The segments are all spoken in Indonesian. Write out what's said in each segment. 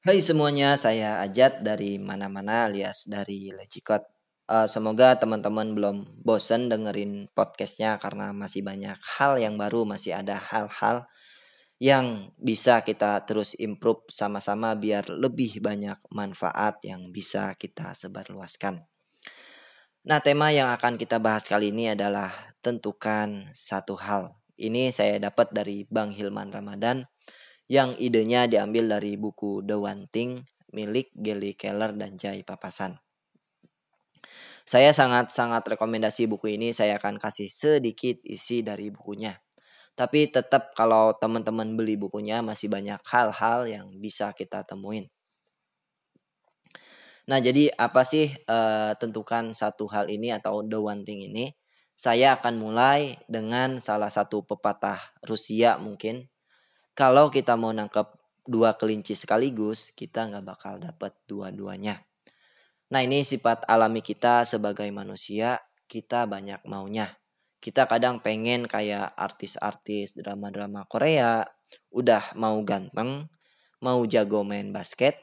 Hai semuanya, saya Ajat dari mana-mana alias dari Lecikot. Uh, semoga teman-teman belum bosen dengerin podcastnya karena masih banyak hal yang baru, masih ada hal-hal yang bisa kita terus improve sama-sama biar lebih banyak manfaat yang bisa kita sebarluaskan. Nah, tema yang akan kita bahas kali ini adalah tentukan satu hal. Ini saya dapat dari Bang Hilman Ramadan yang idenya diambil dari buku The One Thing milik Geli Keller dan Jai Papasan. Saya sangat-sangat rekomendasi buku ini, saya akan kasih sedikit isi dari bukunya. Tapi tetap kalau teman-teman beli bukunya masih banyak hal-hal yang bisa kita temuin. Nah, jadi apa sih uh, tentukan satu hal ini atau the one thing ini? Saya akan mulai dengan salah satu pepatah Rusia mungkin kalau kita mau nangkep dua kelinci sekaligus, kita nggak bakal dapet dua-duanya. Nah ini sifat alami kita sebagai manusia, kita banyak maunya. Kita kadang pengen kayak artis-artis drama-drama Korea, udah mau ganteng, mau jago main basket,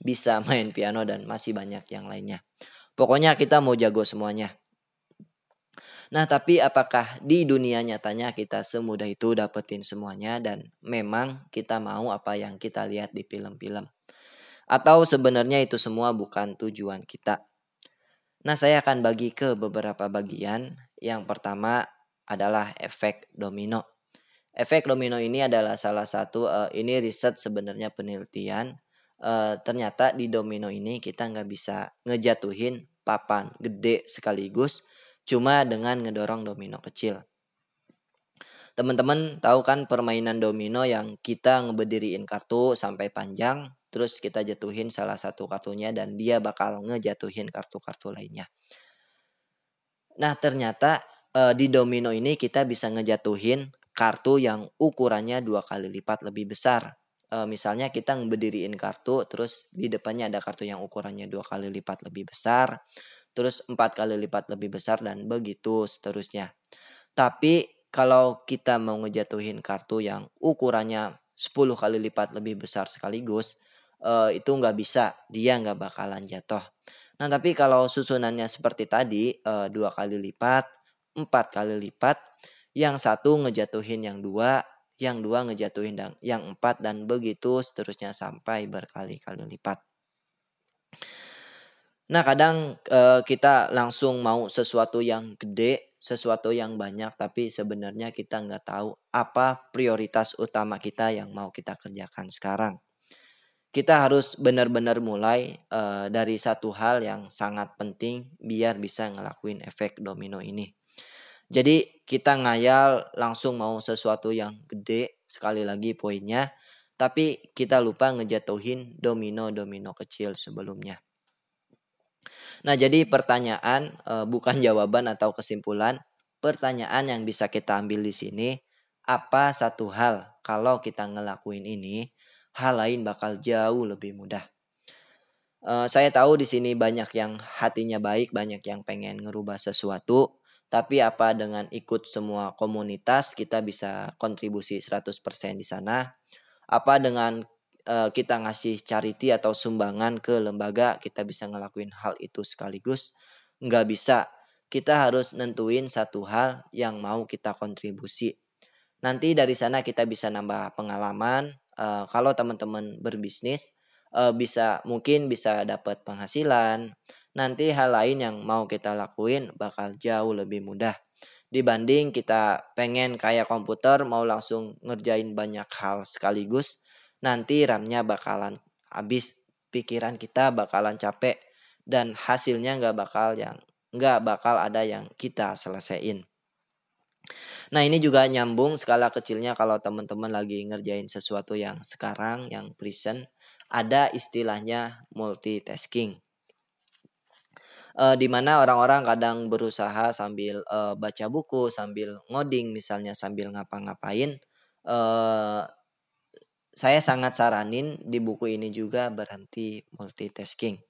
bisa main piano dan masih banyak yang lainnya. Pokoknya kita mau jago semuanya. Nah, tapi apakah di dunia nyatanya kita semudah itu dapetin semuanya dan memang kita mau apa yang kita lihat di film-film? Atau sebenarnya itu semua bukan tujuan kita? Nah, saya akan bagi ke beberapa bagian. Yang pertama adalah efek domino. Efek domino ini adalah salah satu uh, ini riset sebenarnya penelitian. Uh, ternyata di domino ini kita nggak bisa ngejatuhin papan gede sekaligus cuma dengan ngedorong domino kecil. Teman-teman tahu kan permainan domino yang kita ngebediriin kartu sampai panjang, terus kita jatuhin salah satu kartunya dan dia bakal ngejatuhin kartu-kartu lainnya. Nah ternyata e, di domino ini kita bisa ngejatuhin kartu yang ukurannya dua kali lipat lebih besar. E, misalnya kita ngebediriin kartu, terus di depannya ada kartu yang ukurannya dua kali lipat lebih besar terus empat kali lipat lebih besar dan begitu seterusnya. Tapi kalau kita mau ngejatuhin kartu yang ukurannya 10 kali lipat lebih besar sekaligus, uh, itu nggak bisa, dia nggak bakalan jatuh. Nah tapi kalau susunannya seperti tadi, uh, dua kali lipat, empat kali lipat, yang satu ngejatuhin yang dua, yang dua ngejatuhin yang empat dan begitu seterusnya sampai berkali-kali lipat. Nah, kadang uh, kita langsung mau sesuatu yang gede, sesuatu yang banyak, tapi sebenarnya kita nggak tahu apa prioritas utama kita yang mau kita kerjakan sekarang. Kita harus benar-benar mulai uh, dari satu hal yang sangat penting biar bisa ngelakuin efek domino ini. Jadi kita ngayal langsung mau sesuatu yang gede, sekali lagi poinnya, tapi kita lupa ngejatuhin domino-domino kecil sebelumnya. Nah, jadi pertanyaan e, bukan jawaban atau kesimpulan. Pertanyaan yang bisa kita ambil di sini, apa satu hal kalau kita ngelakuin ini, hal lain bakal jauh lebih mudah. E, saya tahu di sini banyak yang hatinya baik, banyak yang pengen ngerubah sesuatu, tapi apa dengan ikut semua komunitas kita bisa kontribusi 100% di sana? Apa dengan uh, kita ngasih charity atau sumbangan ke lembaga kita bisa ngelakuin hal itu sekaligus. Nggak bisa. Kita harus nentuin satu hal yang mau kita kontribusi. Nanti dari sana kita bisa nambah pengalaman uh, kalau teman-teman berbisnis uh, bisa mungkin bisa dapat penghasilan. Nanti hal lain yang mau kita lakuin bakal jauh lebih mudah. Dibanding kita pengen kayak komputer mau langsung ngerjain banyak hal sekaligus nanti RAM-nya bakalan habis, pikiran kita bakalan capek dan hasilnya nggak bakal yang nggak bakal ada yang kita selesaiin. Nah ini juga nyambung skala kecilnya kalau teman-teman lagi ngerjain sesuatu yang sekarang yang present ada istilahnya multitasking. E, di mana orang-orang kadang berusaha sambil e, baca buku, sambil ngoding misalnya sambil ngapa-ngapain. E, saya sangat saranin di buku ini juga berhenti multitasking.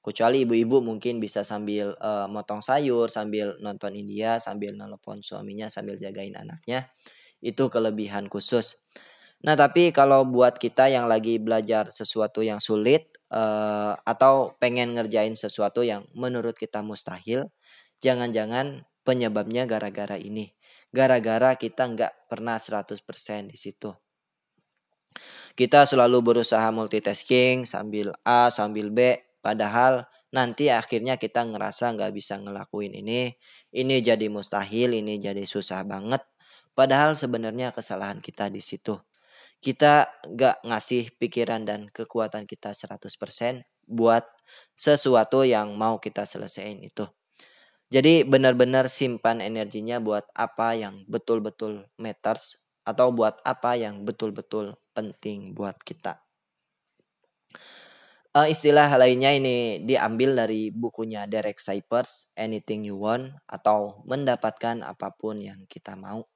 Kecuali ibu-ibu mungkin bisa sambil uh, motong sayur, sambil nonton India, sambil nelpon suaminya, sambil jagain anaknya. Itu kelebihan khusus. Nah, tapi kalau buat kita yang lagi belajar sesuatu yang sulit uh, atau pengen ngerjain sesuatu yang menurut kita mustahil, jangan-jangan penyebabnya gara-gara ini. Gara-gara kita nggak pernah 100% di situ. Kita selalu berusaha multitasking sambil A, sambil B, padahal nanti akhirnya kita ngerasa nggak bisa ngelakuin ini, ini jadi mustahil, ini jadi susah banget. Padahal sebenarnya kesalahan kita di situ kita gak ngasih pikiran dan kekuatan kita 100% buat sesuatu yang mau kita selesaiin itu. Jadi benar-benar simpan energinya buat apa yang betul-betul matters atau buat apa yang betul-betul penting buat kita. Uh, istilah lainnya ini diambil dari bukunya Derek Sipers, Anything You Want atau mendapatkan apa pun yang kita mau.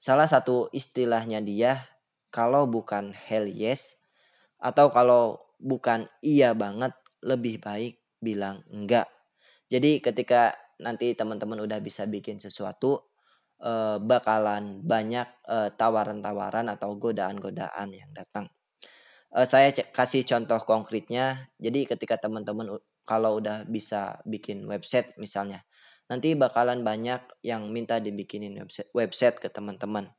Salah satu istilahnya dia kalau bukan hell yes atau kalau bukan iya banget lebih baik bilang enggak. Jadi ketika nanti teman-teman udah bisa bikin sesuatu eh, bakalan banyak eh, tawaran-tawaran atau godaan-godaan yang datang. Eh, saya kasih contoh konkretnya. Jadi ketika teman-teman kalau udah bisa bikin website misalnya, nanti bakalan banyak yang minta dibikinin website, website ke teman-teman.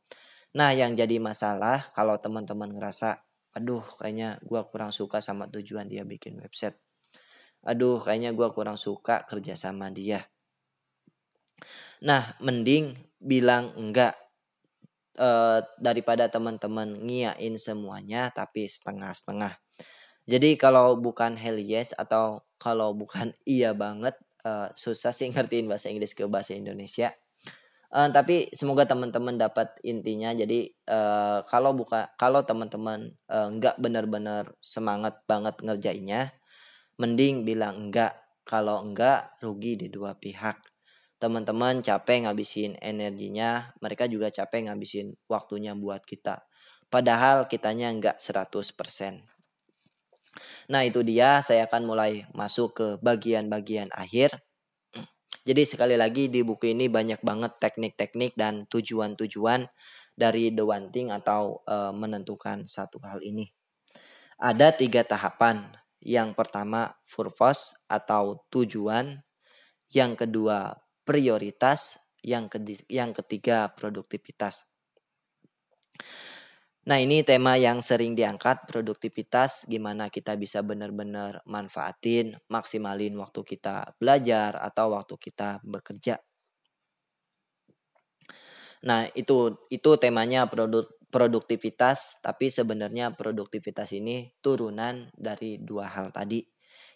Nah, yang jadi masalah kalau teman-teman ngerasa, aduh kayaknya gue kurang suka sama tujuan dia bikin website. Aduh kayaknya gue kurang suka kerja sama dia. Nah, mending bilang enggak e, daripada teman-teman ngiyain semuanya tapi setengah-setengah. Jadi kalau bukan hell yes atau kalau bukan iya banget e, susah sih ngertiin bahasa Inggris ke bahasa Indonesia. Uh, tapi semoga teman-teman dapat intinya. Jadi uh, kalau buka kalau teman-teman uh, nggak benar-benar semangat banget ngerjainnya, mending bilang enggak. Kalau enggak rugi di dua pihak. Teman-teman capek ngabisin energinya, mereka juga capek ngabisin waktunya buat kita. Padahal kitanya enggak 100%. Nah itu dia saya akan mulai masuk ke bagian-bagian akhir jadi sekali lagi di buku ini banyak banget teknik-teknik dan tujuan-tujuan dari the one thing atau e, menentukan satu hal ini. Ada tiga tahapan. Yang pertama purpose atau tujuan. Yang kedua prioritas. Yang ketiga produktivitas. Nah ini tema yang sering diangkat produktivitas gimana kita bisa benar-benar manfaatin, maksimalin waktu kita belajar atau waktu kita bekerja. Nah itu itu temanya produk produktivitas tapi sebenarnya produktivitas ini turunan dari dua hal tadi.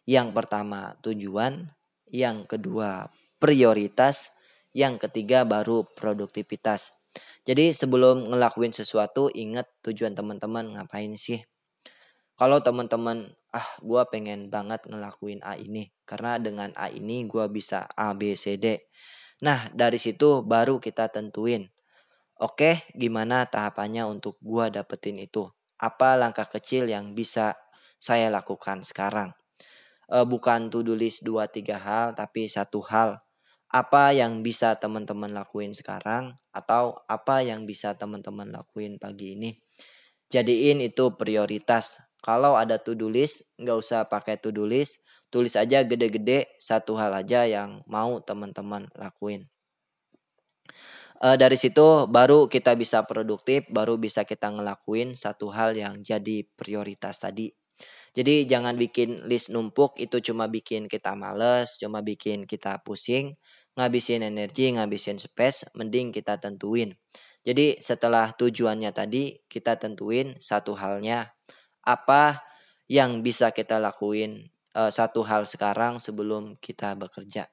Yang pertama tujuan, yang kedua prioritas, yang ketiga baru produktivitas. Jadi sebelum ngelakuin sesuatu ingat tujuan teman-teman ngapain sih. Kalau teman-teman ah gue pengen banget ngelakuin A ini karena dengan A ini gue bisa A B C D. Nah dari situ baru kita tentuin. Oke gimana tahapannya untuk gue dapetin itu. Apa langkah kecil yang bisa saya lakukan sekarang. E, bukan to do list 2-3 hal tapi satu hal apa yang bisa teman-teman lakuin sekarang atau apa yang bisa teman-teman lakuin pagi ini. Jadiin itu prioritas. Kalau ada to-do list, nggak usah pakai to-do list, tulis aja gede-gede satu hal aja yang mau teman-teman lakuin. E, dari situ baru kita bisa produktif, baru bisa kita ngelakuin satu hal yang jadi prioritas tadi. Jadi jangan bikin list numpuk itu cuma bikin kita males, cuma bikin kita pusing ngabisin energi, ngabisin space, mending kita tentuin. Jadi setelah tujuannya tadi kita tentuin satu halnya apa yang bisa kita lakuin uh, satu hal sekarang sebelum kita bekerja.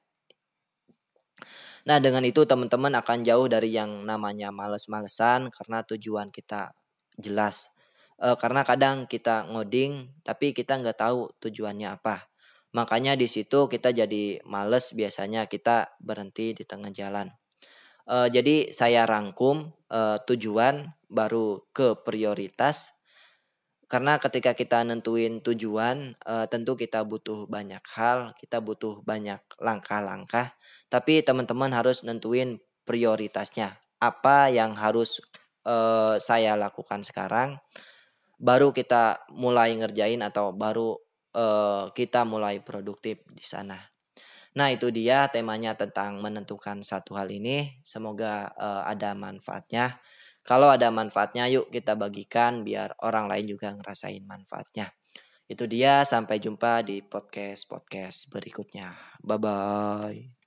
Nah dengan itu teman-teman akan jauh dari yang namanya males-malesan karena tujuan kita jelas. Uh, karena kadang kita ngoding tapi kita nggak tahu tujuannya apa. Makanya di situ kita jadi males biasanya kita berhenti di tengah jalan. Uh, jadi saya rangkum uh, tujuan baru ke prioritas karena ketika kita nentuin tujuan uh, tentu kita butuh banyak hal, kita butuh banyak langkah-langkah, tapi teman-teman harus nentuin prioritasnya. Apa yang harus uh, saya lakukan sekarang baru kita mulai ngerjain atau baru uh, kita mulai produktif di sana. Nah, itu dia temanya tentang menentukan satu hal ini. Semoga uh, ada manfaatnya. Kalau ada manfaatnya, yuk kita bagikan biar orang lain juga ngerasain manfaatnya. Itu dia, sampai jumpa di podcast-podcast berikutnya. Bye-bye.